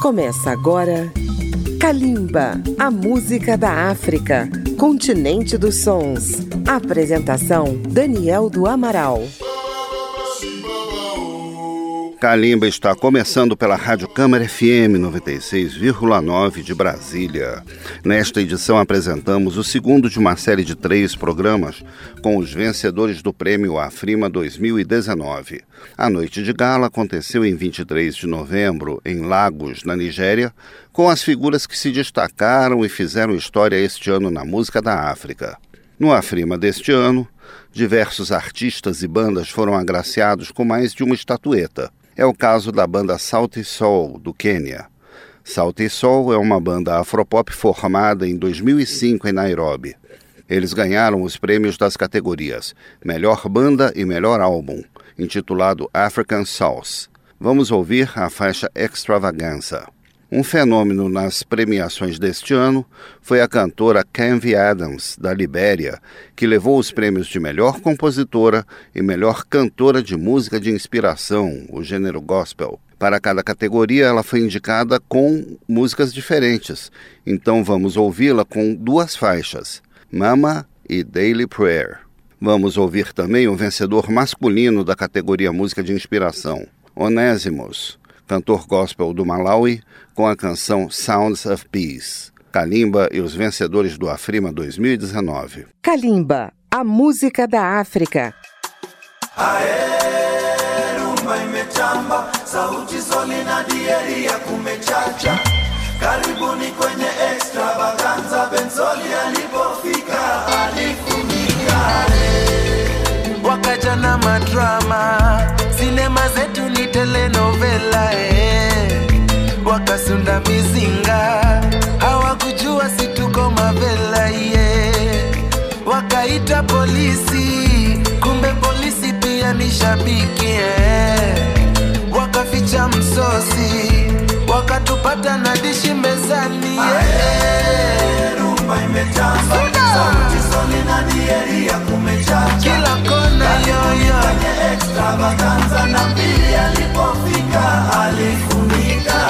Começa agora Kalimba, a música da África, continente dos sons. Apresentação Daniel do Amaral. Kalimba está começando pela Rádio Câmara FM 96,9 de Brasília. Nesta edição apresentamos o segundo de uma série de três programas com os vencedores do Prêmio Afrima 2019. A noite de gala aconteceu em 23 de novembro, em Lagos, na Nigéria, com as figuras que se destacaram e fizeram história este ano na música da África. No Afrima deste ano, diversos artistas e bandas foram agraciados com mais de uma estatueta. É o caso da banda Salty Soul, do Quênia. Salty Soul é uma banda afropop formada em 2005 em Nairobi. Eles ganharam os prêmios das categorias Melhor Banda e Melhor Álbum, intitulado African Souls. Vamos ouvir a faixa Extravaganza. Um fenômeno nas premiações deste ano foi a cantora Canvey Adams, da Libéria, que levou os prêmios de melhor compositora e melhor cantora de música de inspiração, o gênero gospel. Para cada categoria, ela foi indicada com músicas diferentes, então vamos ouvi-la com duas faixas, Mama e Daily Prayer. Vamos ouvir também o vencedor masculino da categoria Música de Inspiração, Onésimos, cantor gospel do Malawi, com a canção Sounds of Peace. Kalimba e os vencedores do Afrima 2019. Kalimba, a música da África. Ae, rumba imetamba, sauti soli na dieria kumechacha. Karibuni kwenye extravaganza, Benzoli alipofika alifunika. wakaja na madrama, sinema zetu ni telenovela eh. Wakasunda mizinga, hawakujua si tuko mavela ye, Wakaita polisi, kumbe polisi pia ni shabiki eh. Wakaficha msosi, wakatupata na dishi mezani yeah. Rumba sauti na. Kila kona yoyo Kwenye extravaganza na pili alipofika alifunika.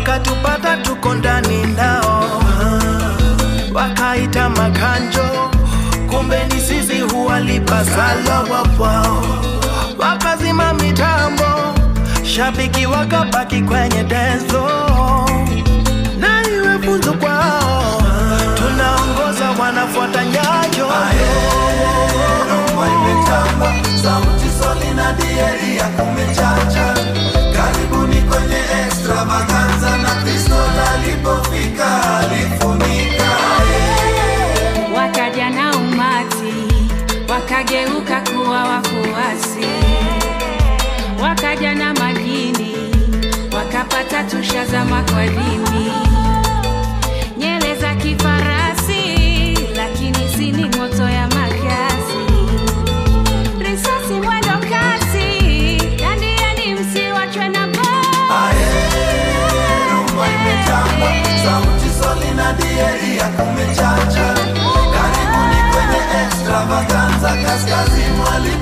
Wakatupata tuko ndani nao. Wakaita makanjo kumbe ni sisi huwalipa sala wapwao wakazima mitambo shabiki wakabaki kwenye dezo. Na iwe funzo kwao tunaongoza wanafuata nyayo. Imetamba, sauti soli na dieria kumechacha. Karibuni kwenye extravaganza wakaja na umati wakageuka kuwa wafuasi. Wakaja na majini wakapata tusha za dini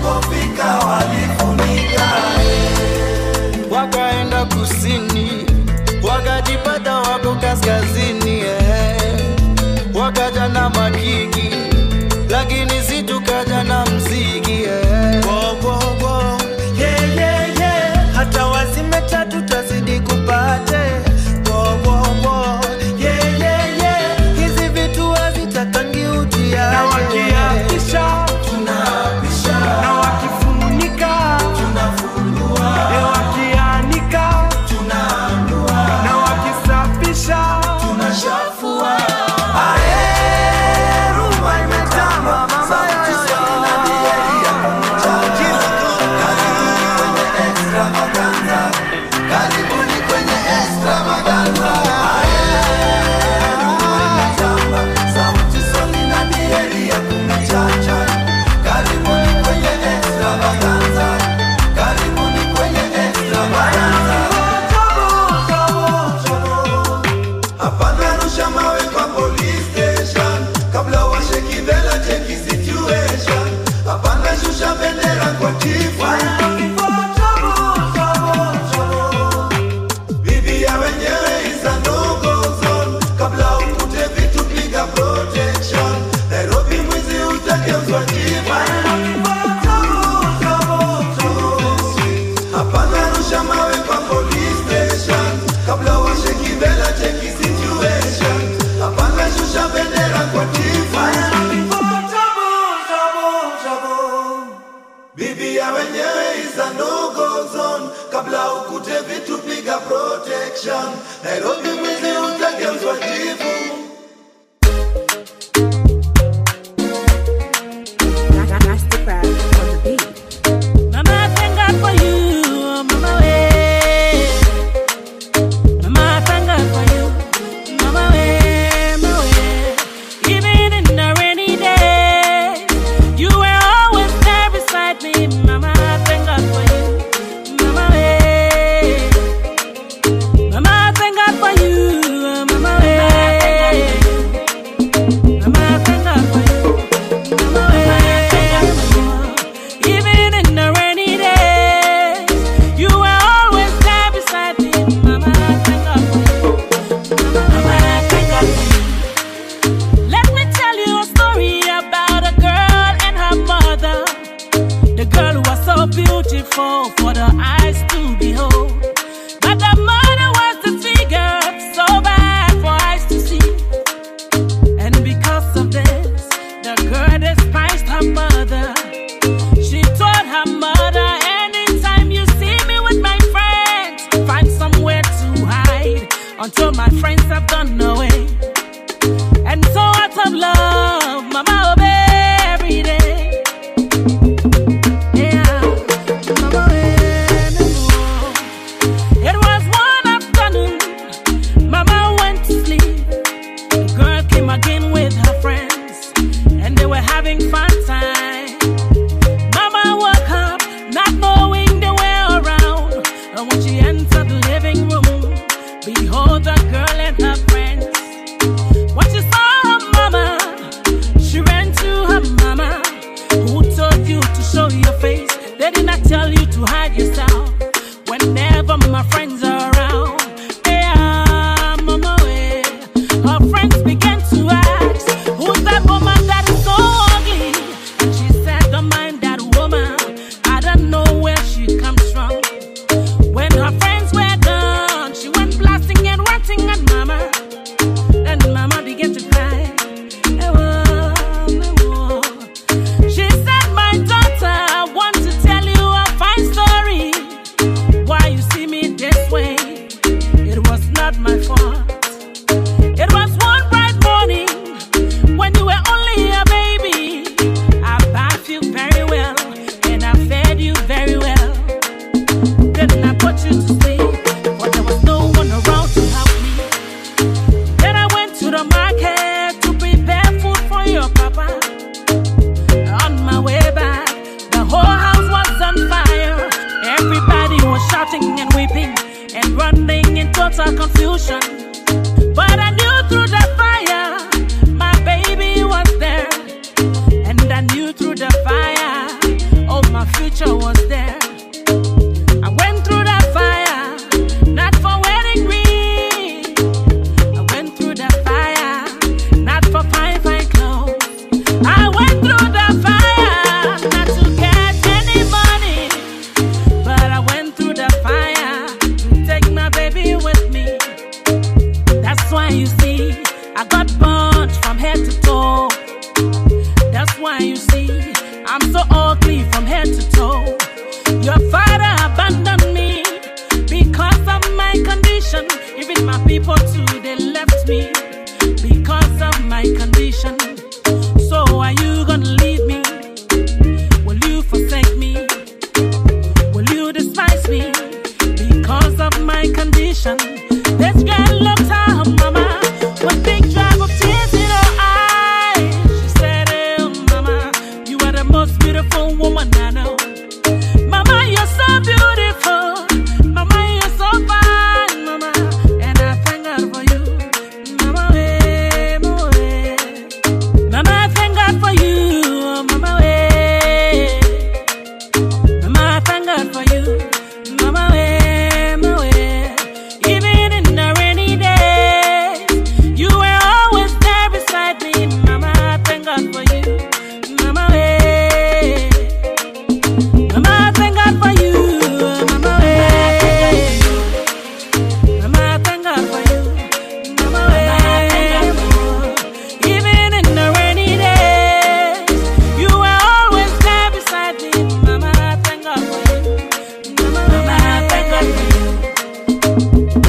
Bobby. be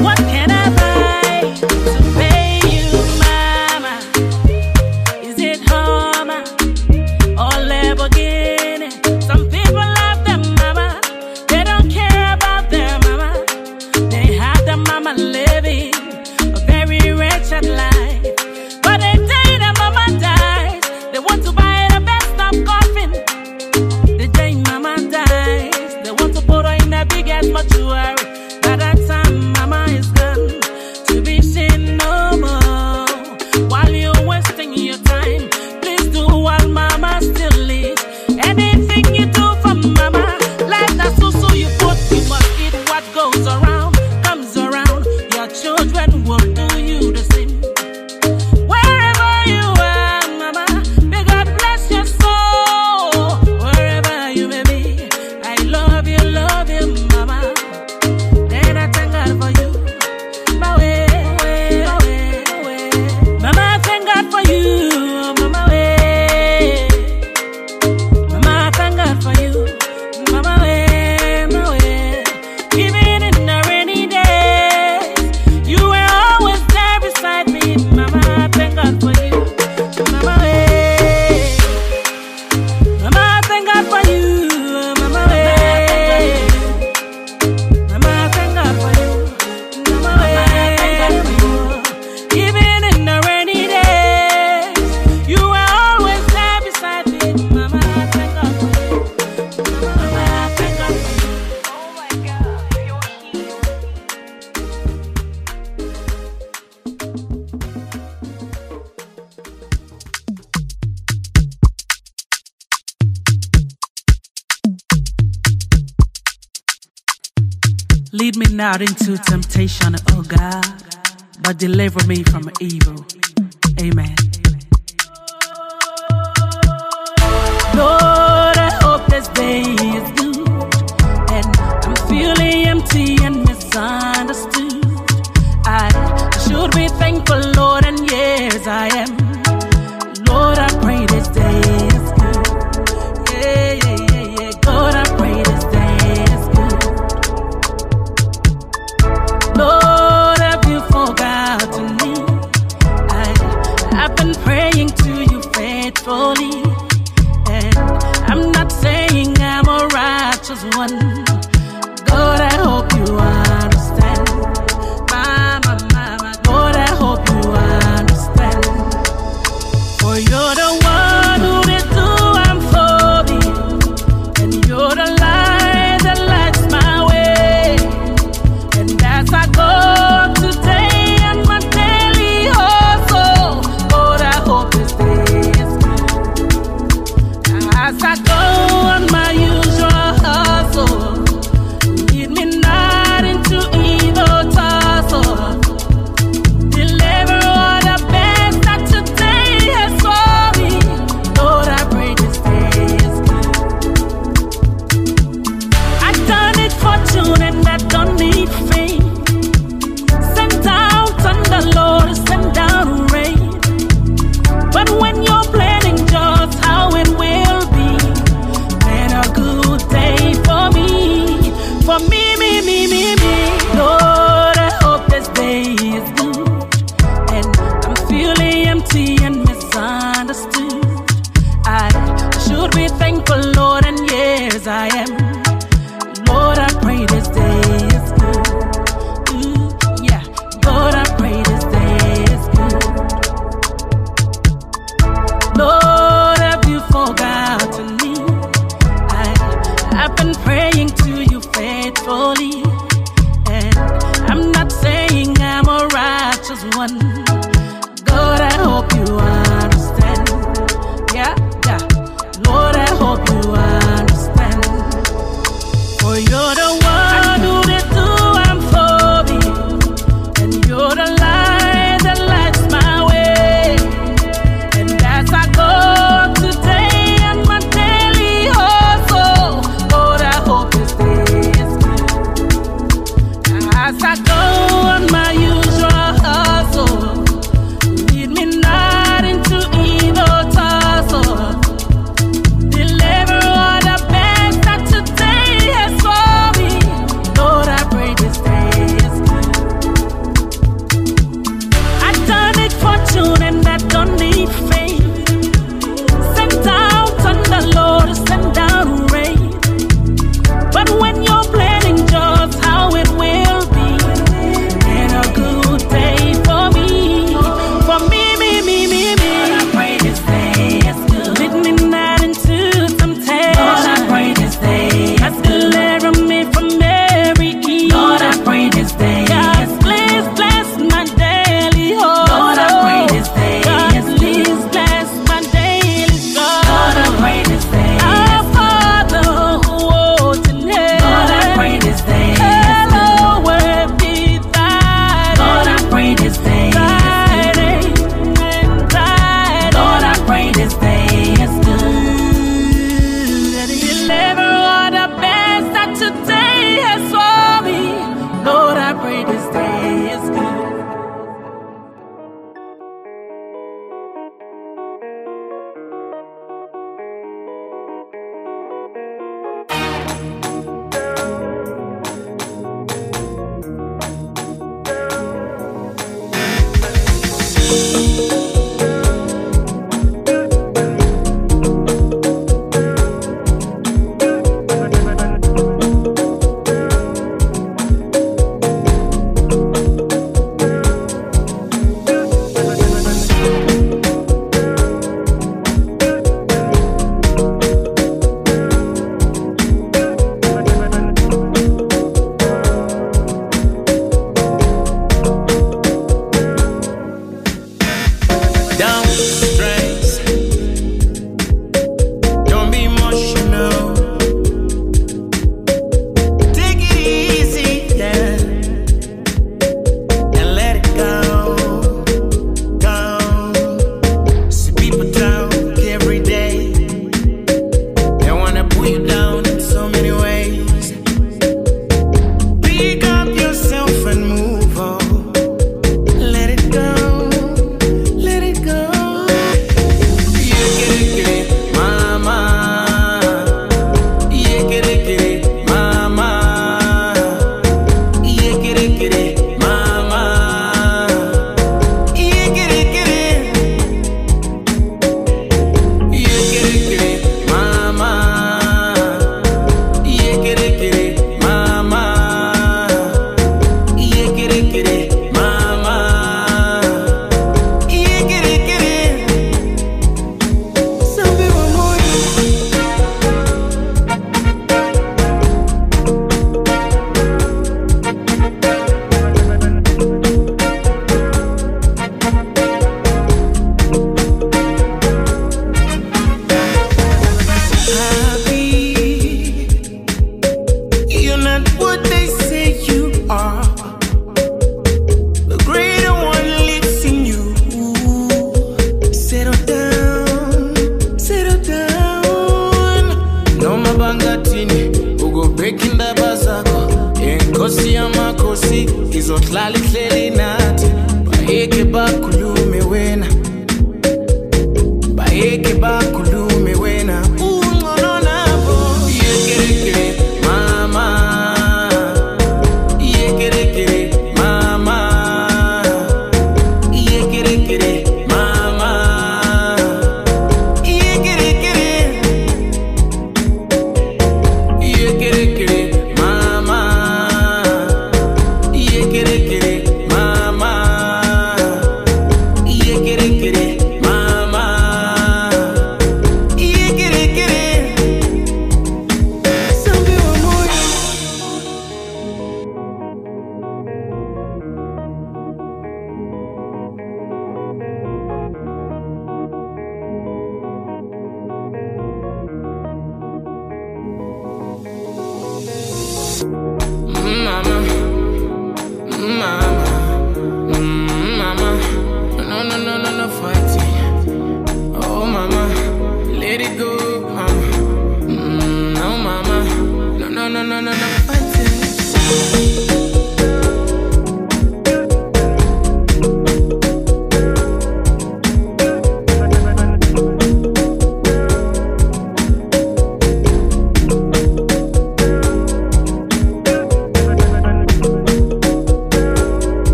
What can not into temptation, oh God, but deliver me from evil. Amen. Lord, I hope this day is good, and I'm feeling empty and misunderstood. I, should be thankful, Lord.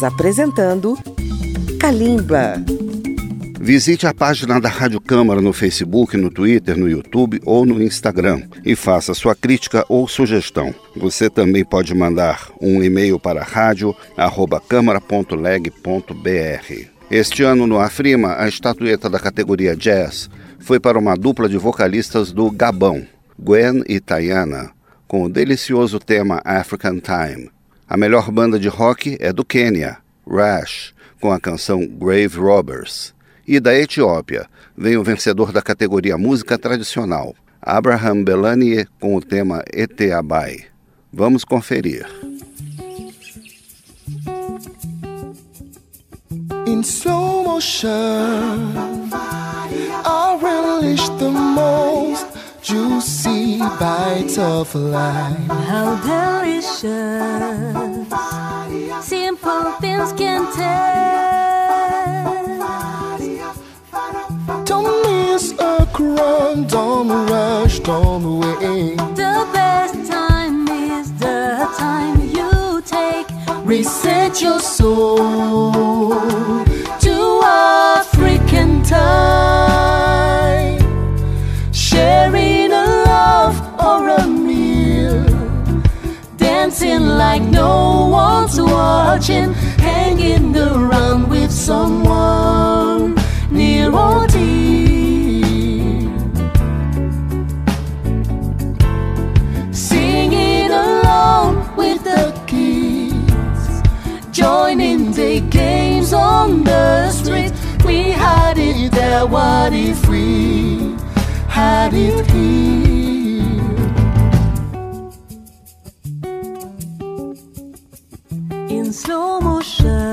Estamos apresentando Kalimba. Visite a página da Rádio Câmara no Facebook, no Twitter, no YouTube ou no Instagram e faça sua crítica ou sugestão. Você também pode mandar um e-mail para radio@câmara.leg.br. Este ano no Afrima, a estatueta da categoria Jazz foi para uma dupla de vocalistas do Gabão, Gwen e Tayana, com o delicioso tema African Time. A melhor banda de rock é do Quênia, Rash, com a canção Grave Robbers. E da Etiópia vem o vencedor da categoria Música Tradicional, Abraham Belanie, com o tema Ete Abai. Vamos conferir. in slow motion. I the most juicy bites of life. How delicious simple things can taste. Don't miss a crumb, don't rush, don't wait. The best time is the time you take. Reset your soul to African time. Dancing like no one's watching. Hanging around with someone near or dear. Singing along with the kids. Joining the games on the street. We had it there, what if we had it here? Slow motion.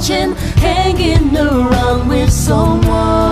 Watching, hanging around with someone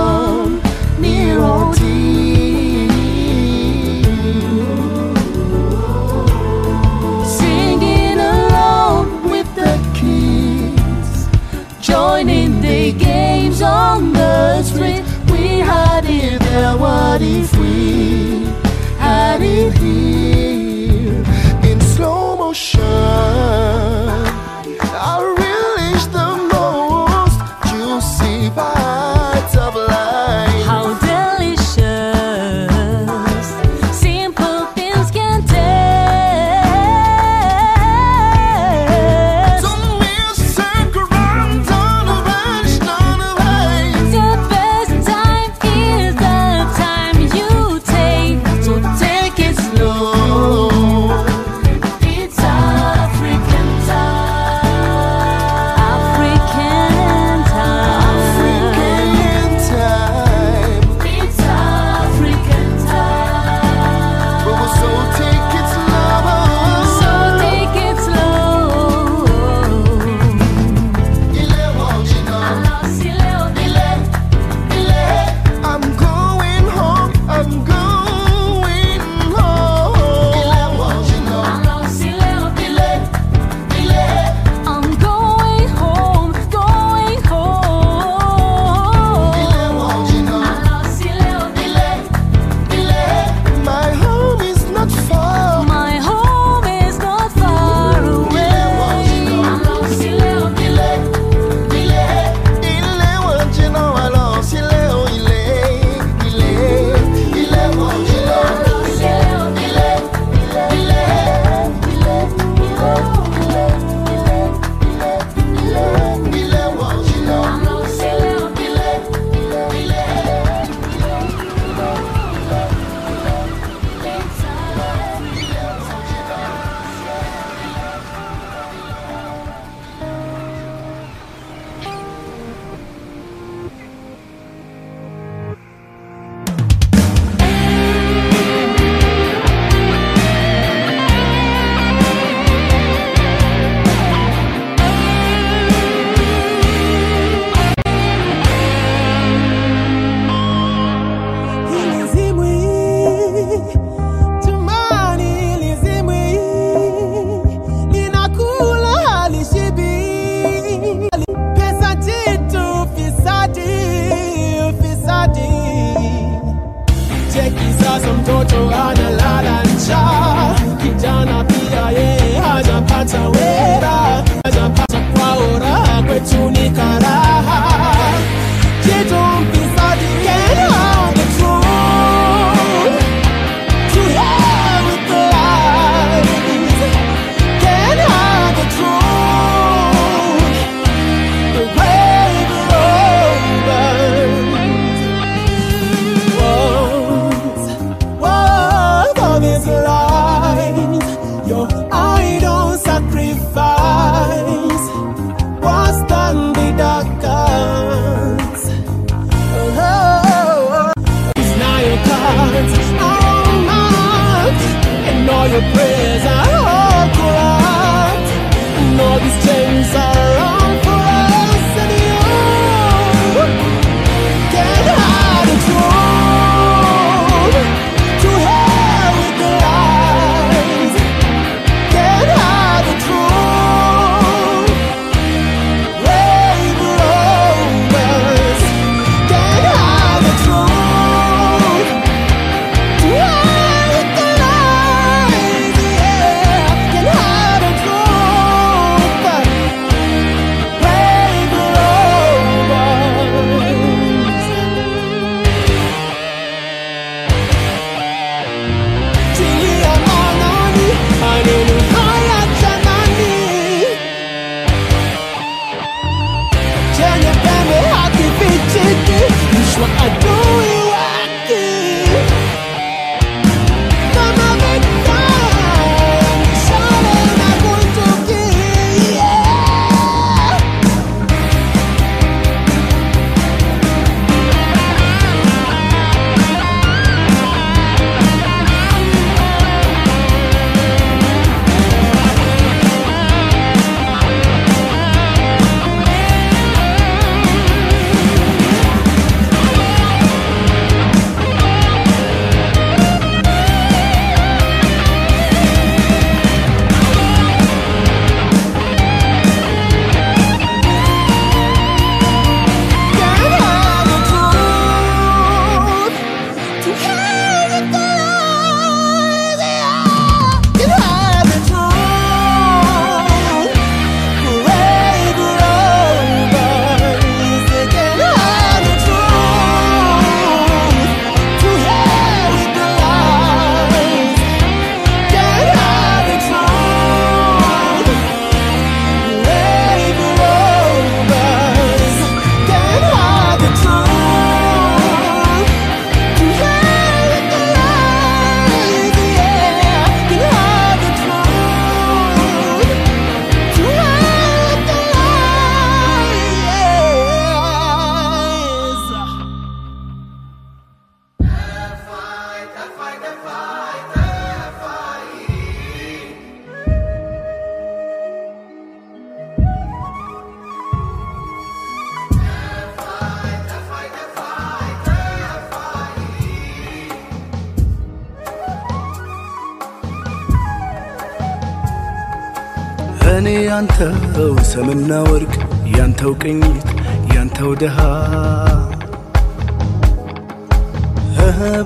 ሰምና ወርቅ ያንተው ቅኝት ያንተው ድሃ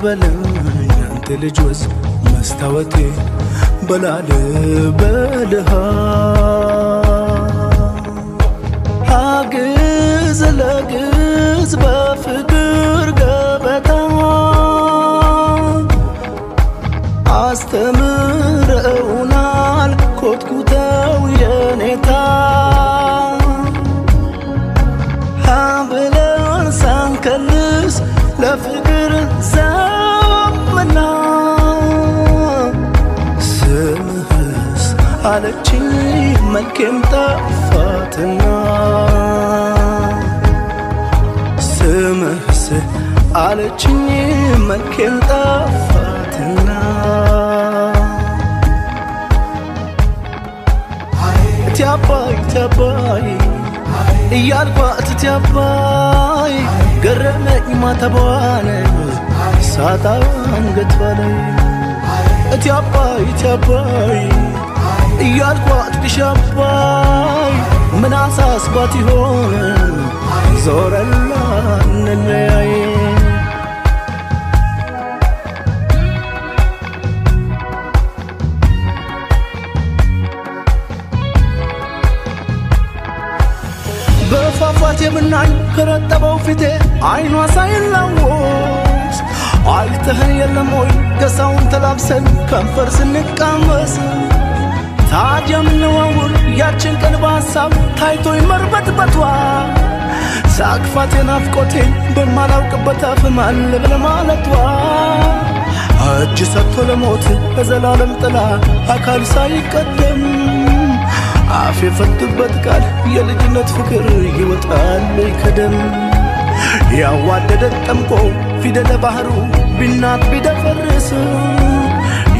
በለኝ ያንተ ልጅ ወዝ መስታወቴ በላል በልሃ አግዝ ለግዝ በፍቅር ገበታ። አስተምረውናል አለችኝ መልኬም ጠፋትና ስምህስ አለችኝ መልኬም ጠፋትና እቲ አባይ እያልኳት እቲ ገረመኝ ማተቧን ሳጣ አንገቷ ላይ እቲ አባይ እያልኳት አባይ ምን አሳስባት ይሆን? ዞረላ እንለያይ። በፏፏቴ የምናኝ ከረጠበው ፊቴ አይኗ ሳይላወስ። አይተህን የለም ወይ? ገሳውን ተላብሰን ከንፈር ስንቃመስ ታዲያ ምንዋውል ያችን ቀን በሐሳብ ታይቶኝ መርበትበቷ ሳቅፋቴ ናፍቆቴን በማላውቅበት አፍ ማለብ ለማለቷ እጅ ሰጥቶ ለሞት በዘላለም ጥላ አካል ሳይቀደም አፍ የፈቱበት ቃል የልጅነት ፍቅር ይወጣል ከደም። ያዋደደ ጠምቆ ፊደለ ባህሩ ቢናት ቢደፈርስ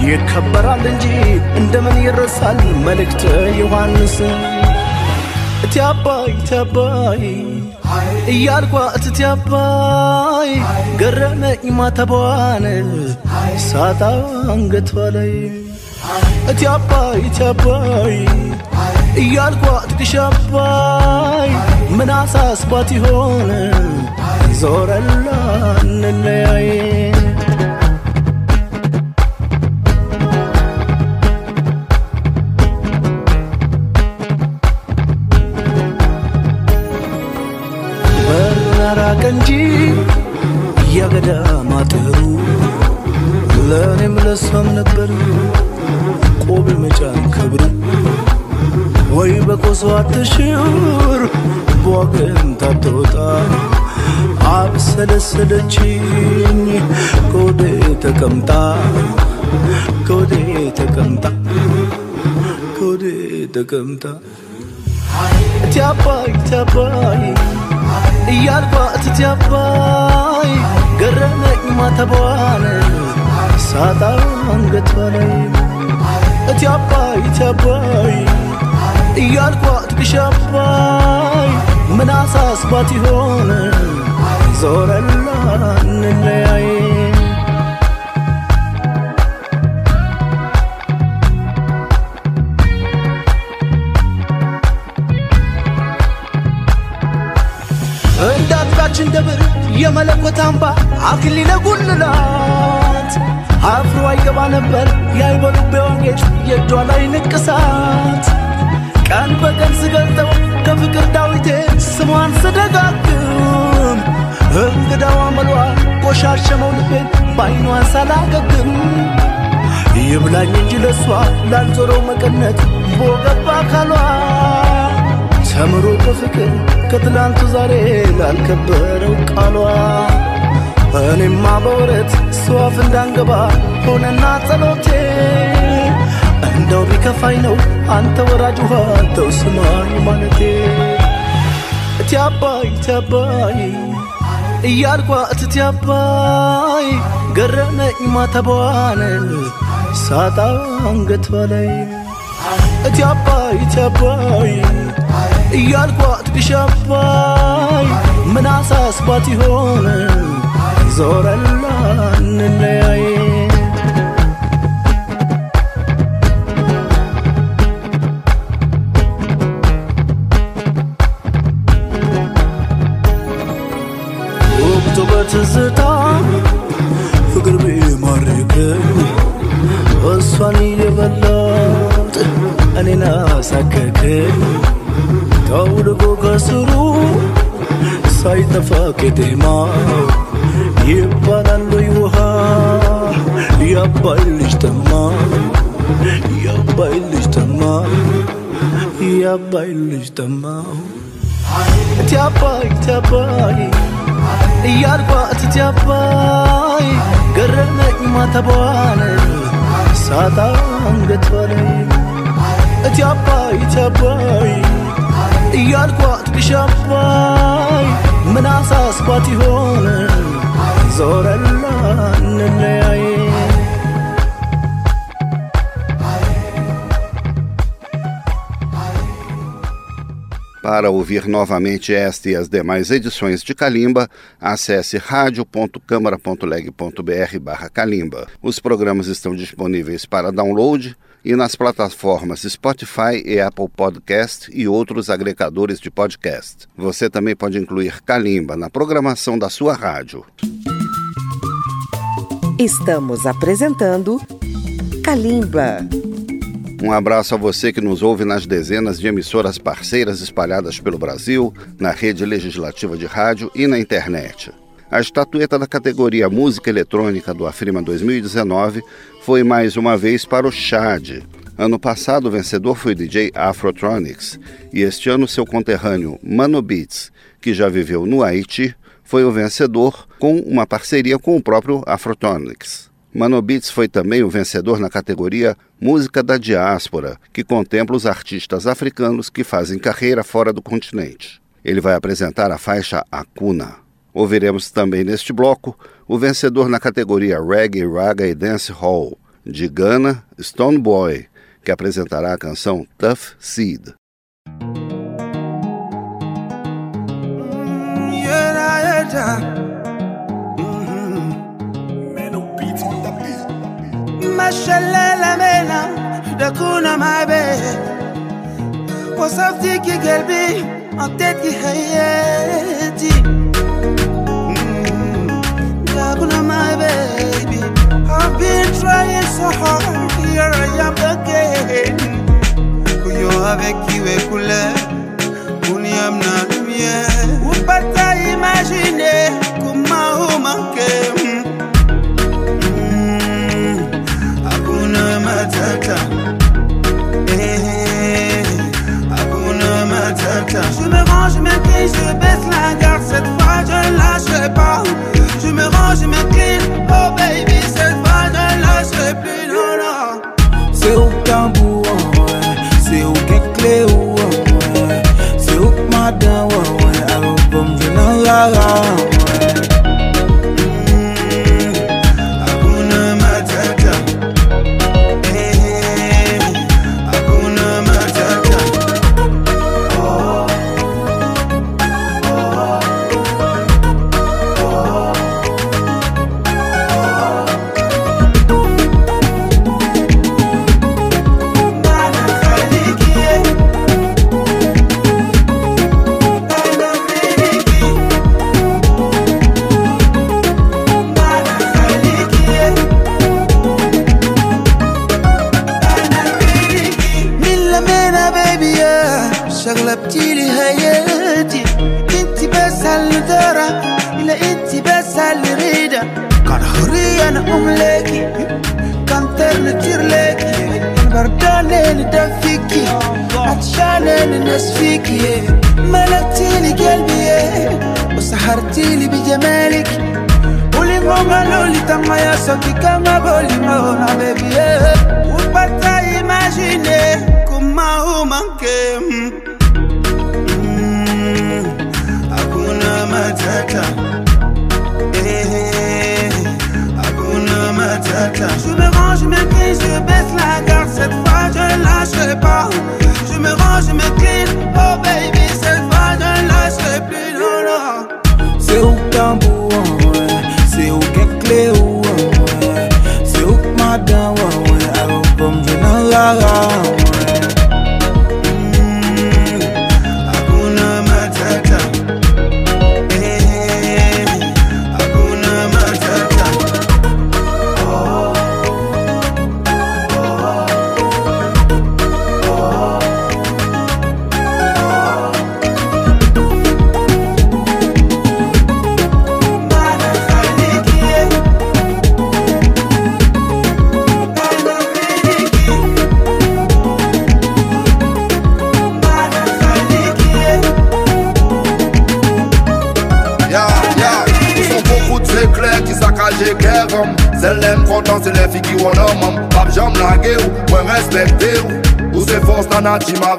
ይከበራል እንጂ እንደምን ይረሳል መልእክተ ዮሐንስ? እቲ አባይ እቲ እቲ አባይ ገረመኝ ማተቧን ሳጣ አንገቷ ላይ። እቲ አባይ ግሽ አባይ ምን አሳስባት ይሆን? ዞረላ እንለያይ በራራቀ እንጂ የገዳም አጥሩ ለእኔም ለሷም ነበር ቆብ መጫን ክብር ወይ በቆሶ አትሽር በዋገን ታትወጣ አብሰለሰለችኝ። ኮዴ ተቀምጣ? ኮዴ ተቀምጣ? ኮዴ ተቀምጣ? እቲ አባይ እያልኳት እቲ አባይ ገረመኝ ማተቧን ሳጣ አንገቷ ላይ። እቲ አባይ እያልኳት ግሽ አባይ ምን አሳስባት ይሆን? ዞረላ እንለያይ እንዳጥቃችን ደብር የመለኮት አምባ አክሊለ ጉልላት። አፍሮ አይገባ ነበር ያይበሉቤዋ ጌጥ የእጇ ላይ ንቅሳት። ቀን በቀን ስገልጠው ከፍቅር ዳዊቴ ስሟን ስደጋግም። እንግዳዋ መሏ ቆሻሸመው ልቤን በአይኗ ሳላገግም። ይብላኝ እንጂ ለሷ ላልዞረው መቀነት ቦገባ አካሏ ተምሮ በፍቅር ከትላንቱ ዛሬ ላልከበረው ቃሏ። እኔማ በወረት ስዋፍ እንዳንገባ ሆነና ጸሎቴ እንደው ቢከፋኝ ነው አንተ ወራጅ ውሃ ተው ስማኝ ማለቴ። እቲ አባይ እቲ አባይ ገረመኝ ማተቧን ሳጣ አንገቷ ላይ እቲ አባይ እቲ አባይ እያልኳት ግሻባይ ምን አሳስባት ይሆን? ዞረላ እንለያይ። ወቅቱ በትዝታ ፍቅር ቢማርከኝ እሷን የበላት እኔን አሳከከኝ كونك كسرو سايت فاكت ما يبقى الليوها يبقى الاجتماع يبقى الاجتماع يبقى الاجتماع تياباي تياباي. يا ربات تياباي. قررنا ما تبغاني ساتا انقطري تياباي تياباي. እያልኳት ልሽ አባይ ምን አሳስባት ይሆን ዞረላ እንለያይ Para ouvir novamente esta e as demais edições de Calimba, acesse radio.câmara.leg.br barra Calimba. Os programas estão disponíveis para download e nas plataformas Spotify e Apple Podcast e outros agregadores de podcast. Você também pode incluir Calimba na programação da sua rádio. Estamos apresentando Calimba. Um abraço a você que nos ouve nas dezenas de emissoras parceiras espalhadas pelo Brasil, na rede legislativa de rádio e na internet. A estatueta da categoria Música Eletrônica do Afrima 2019 foi mais uma vez para o Chad. Ano passado, o vencedor foi o DJ Afrotronics e este ano seu conterrâneo Mano Beats, que já viveu no Haiti, foi o vencedor com uma parceria com o próprio Afrotronics. Mano Beats foi também o vencedor na categoria Música da Diáspora, que contempla os artistas africanos que fazem carreira fora do continente. Ele vai apresentar a faixa Acuna. Ouviremos também neste bloco o vencedor na categoria Reggae, Raga e Dance Hall, de Ghana, Stone Boy, que apresentará a canção Tough Seed. Mm, mm, mm. Kwa safti ki gelbi, an ki hayeti dakuna my baby. I've been trying so hard. Here I am again. Kuyo avec est couleur uniamna lumière ou pas imaginer comment vous manquez hakuna matata. Eh, hakuna matata. Je me range, je m'incline, je baisse la garde. Cette fois je lâcherai pas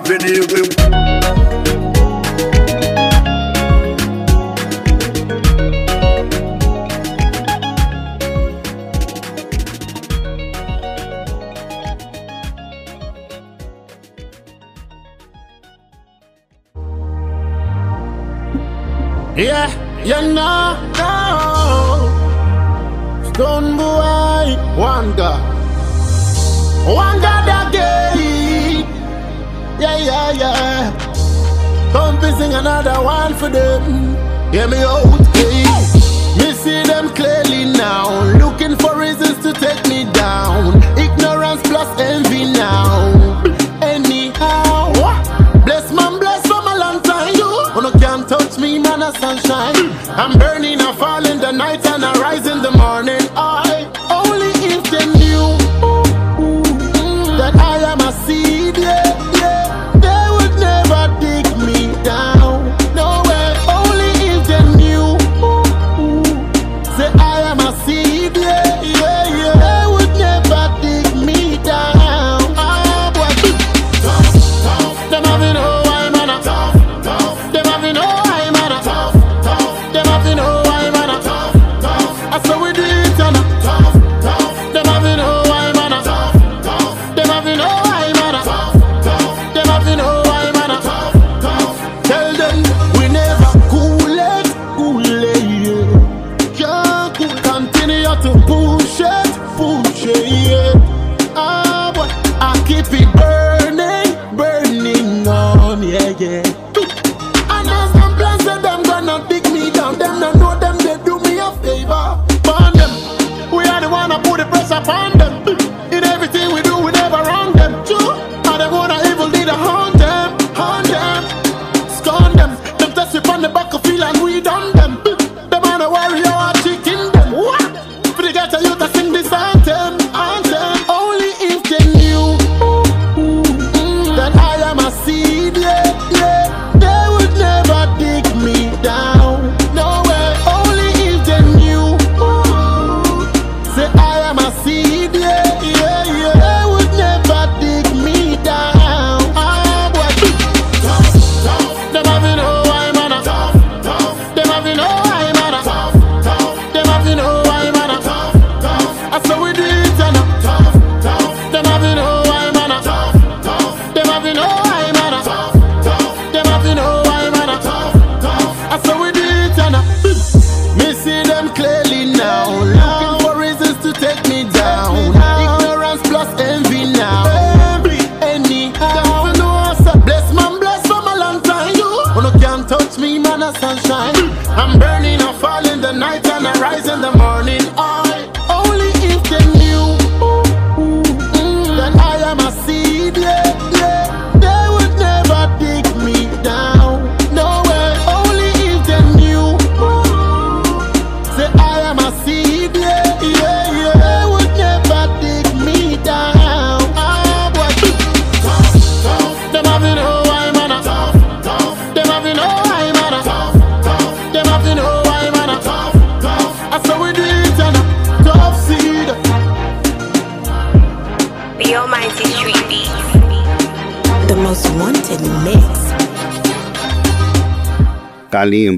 video.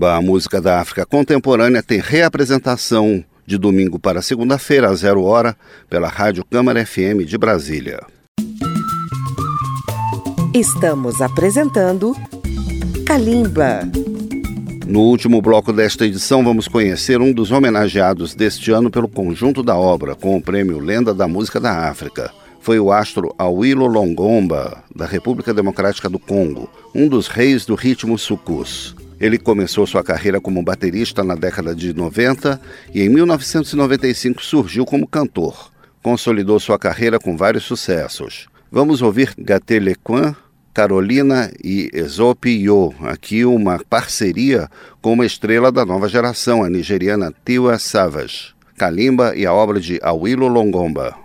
samba, a música da África contemporânea tem reapresentação de domingo para segunda-feira, às zero hora, pela Rádio Câmara FM de Brasília. Estamos apresentando Calimba. No último bloco desta edição, vamos conhecer um dos homenageados deste ano pelo conjunto da obra, com o prêmio Lenda da Música da África. Foi o astro Awilo Longomba, da República Democrática do Congo, um dos reis do ritmo sucus. Ele começou sua carreira como baterista na década de 90 e em 1995 surgiu como cantor. Consolidou sua carreira com vários sucessos. Vamos ouvir Gatelequin, Carolina e Esope Yo, aqui uma parceria com uma estrela da nova geração, a nigeriana Tiwa Savage. Kalimba e a obra de Awilo Longomba.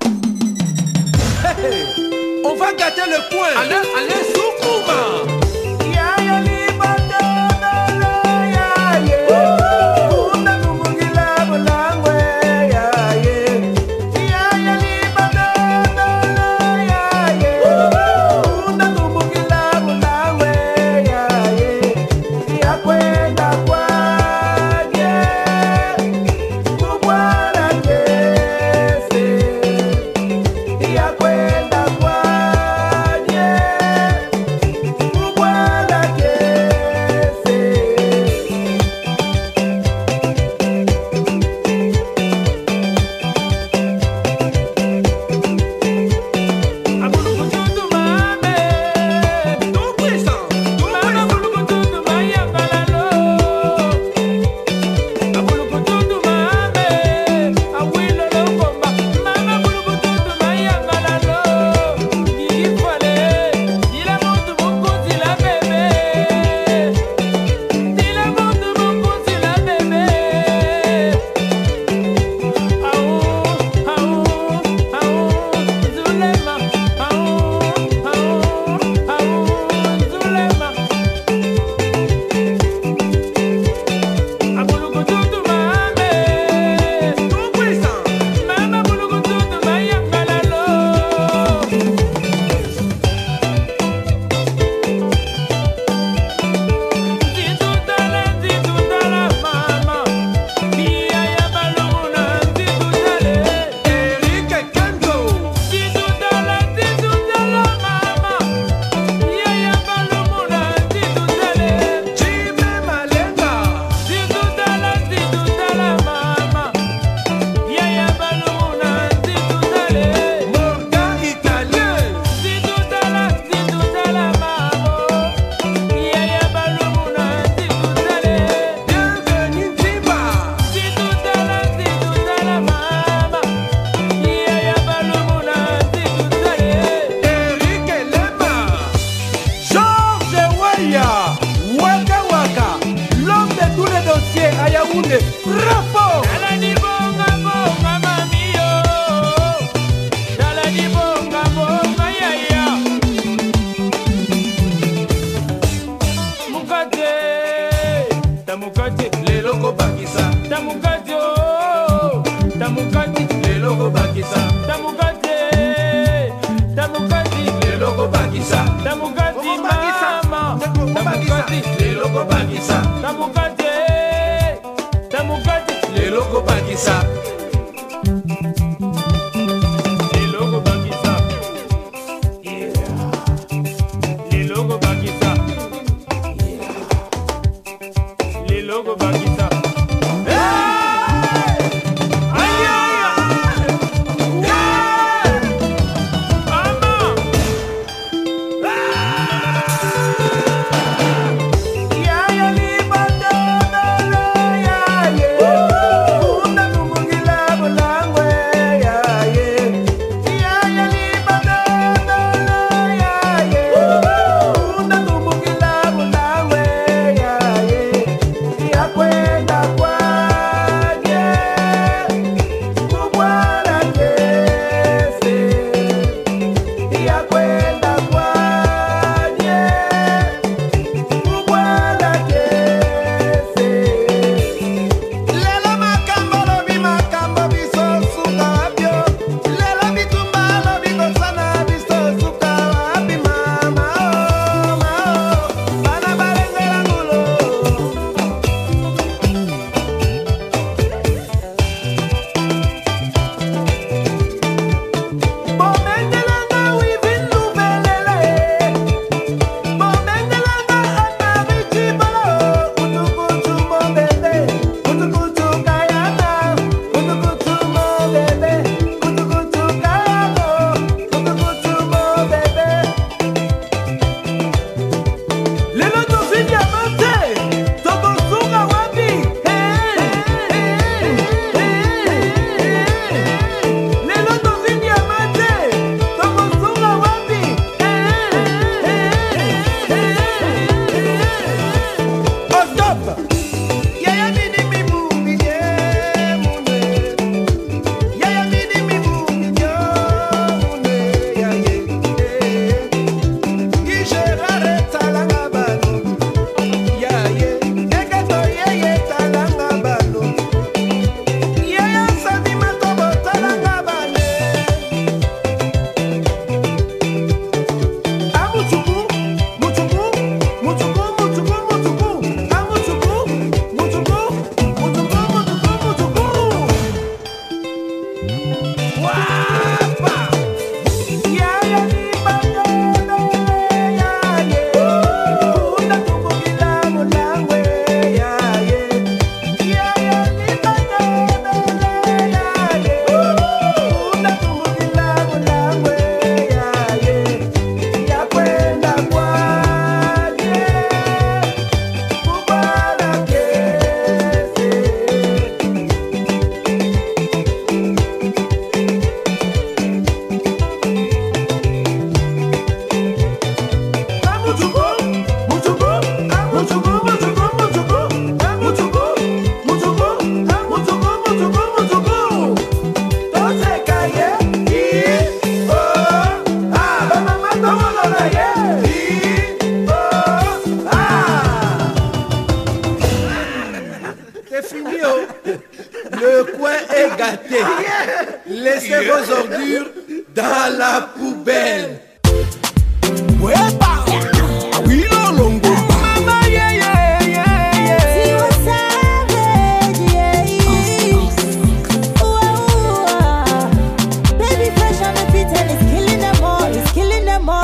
Hey, on va gâter le point. Allez, allez.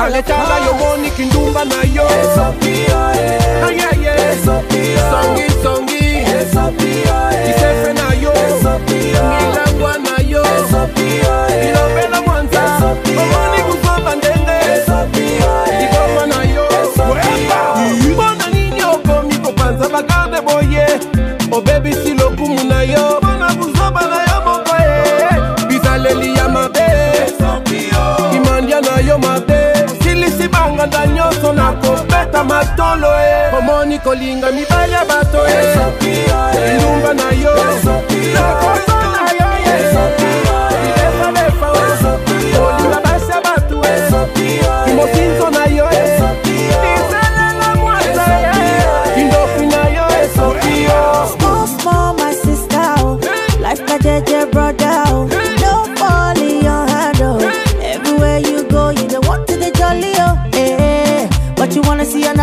aletaka yomoni kindumba na yo. Songisongi ah, isefe na yo. Milangwa na yo. Ilobela mwanza. Omoni kuzomba ndenge likoma na yo. Mpo na nini okomi kopanza bagarde boye? Obebisi nyonso nakobeta matolo e omoni kolinga mibali ya bato e ndumba na yo nakosala yo ye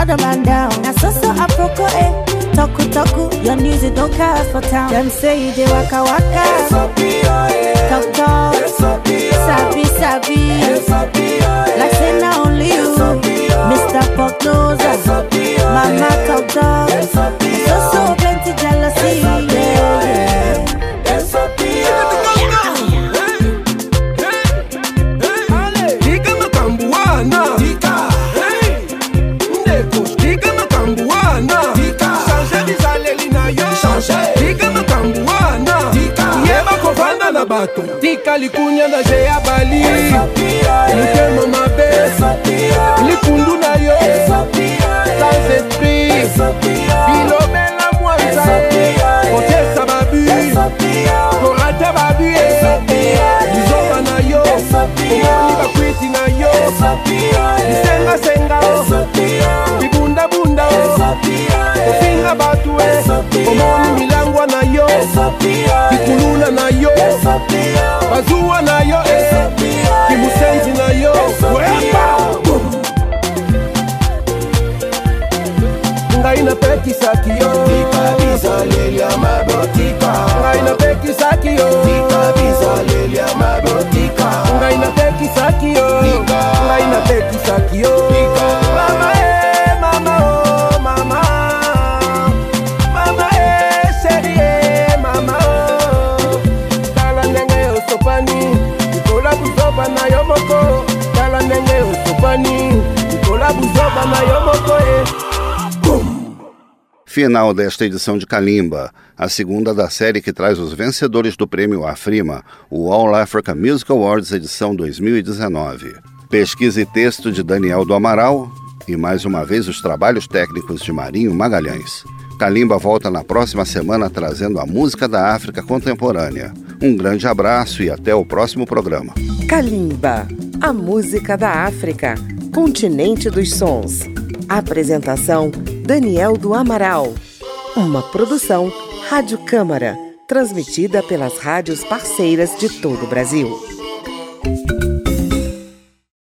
another man down. Now so so aproko eh. Toku toku, your news music don't cast for town. Them say they waka waka. Talk talk. Sabi sabi. Like say now only you. Mr. Pop. Bato. Tika likunya na je ya bali. Mutema mabe Likundu na yo. Sans esprit. Bilobela mwanza Kotesa babi Korata babi Lizoba na yo. Omoni bakwiti na yo. Lisengasenga Bibundabunda Kofinga batu Omoni na yo Kikuluna na yo. Bazuwa na yo Kimusenzi na yo. Wepa ngai napekisaki yo. Ngai napekisaki yo. Ngai napekisaki yo. Ngai napekisaki yo Final desta edição de Kalimba, a segunda da série que traz os vencedores do prêmio Afrima, o All Africa Music Awards edição 2019. Pesquisa e texto de Daniel do Amaral e mais uma vez os trabalhos técnicos de Marinho Magalhães. Kalimba volta na próxima semana trazendo a música da África contemporânea. Um grande abraço e até o próximo programa. Kalimba, a música da África, continente dos sons. Apresentação Daniel do Amaral. Uma produção Rádio Câmara, transmitida pelas rádios parceiras de todo o Brasil.